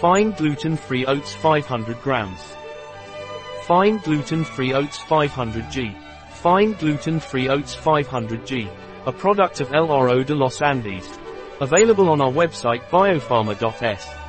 Fine gluten-free oats 500 grams. Fine gluten-free oats 500g. Fine gluten-free oats 500g. A product of El Oro de los Andes. Available on our website biopharma.s.